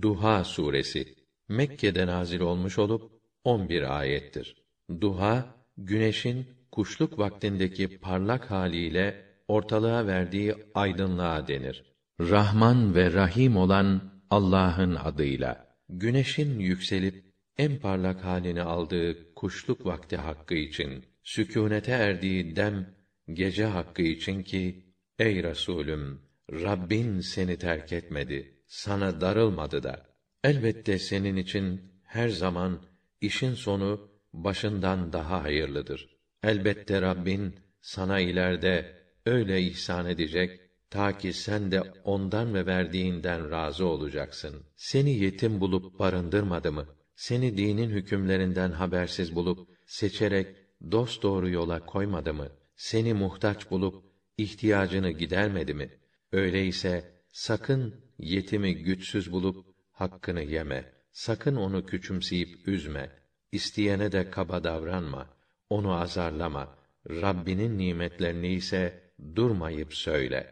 Duha suresi Mekke'de nazil olmuş olup 11 ayettir. Duha güneşin kuşluk vaktindeki parlak haliyle ortalığa verdiği aydınlığa denir. Rahman ve Rahim olan Allah'ın adıyla. Güneşin yükselip en parlak halini aldığı kuşluk vakti hakkı için, sükûnete erdiği dem gece hakkı için ki ey Resulüm Rabbin seni terk etmedi, sana darılmadı da. Elbette senin için her zaman işin sonu başından daha hayırlıdır. Elbette Rabbin sana ileride öyle ihsan edecek ta ki sen de ondan ve verdiğinden razı olacaksın. Seni yetim bulup barındırmadı mı? Seni dinin hükümlerinden habersiz bulup seçerek dost doğru yola koymadı mı? Seni muhtaç bulup ihtiyacını gidermedi mi? Öyleyse sakın yetimi güçsüz bulup hakkını yeme. Sakın onu küçümseyip üzme. İsteyene de kaba davranma. Onu azarlama. Rabbinin nimetlerini ise durmayıp söyle.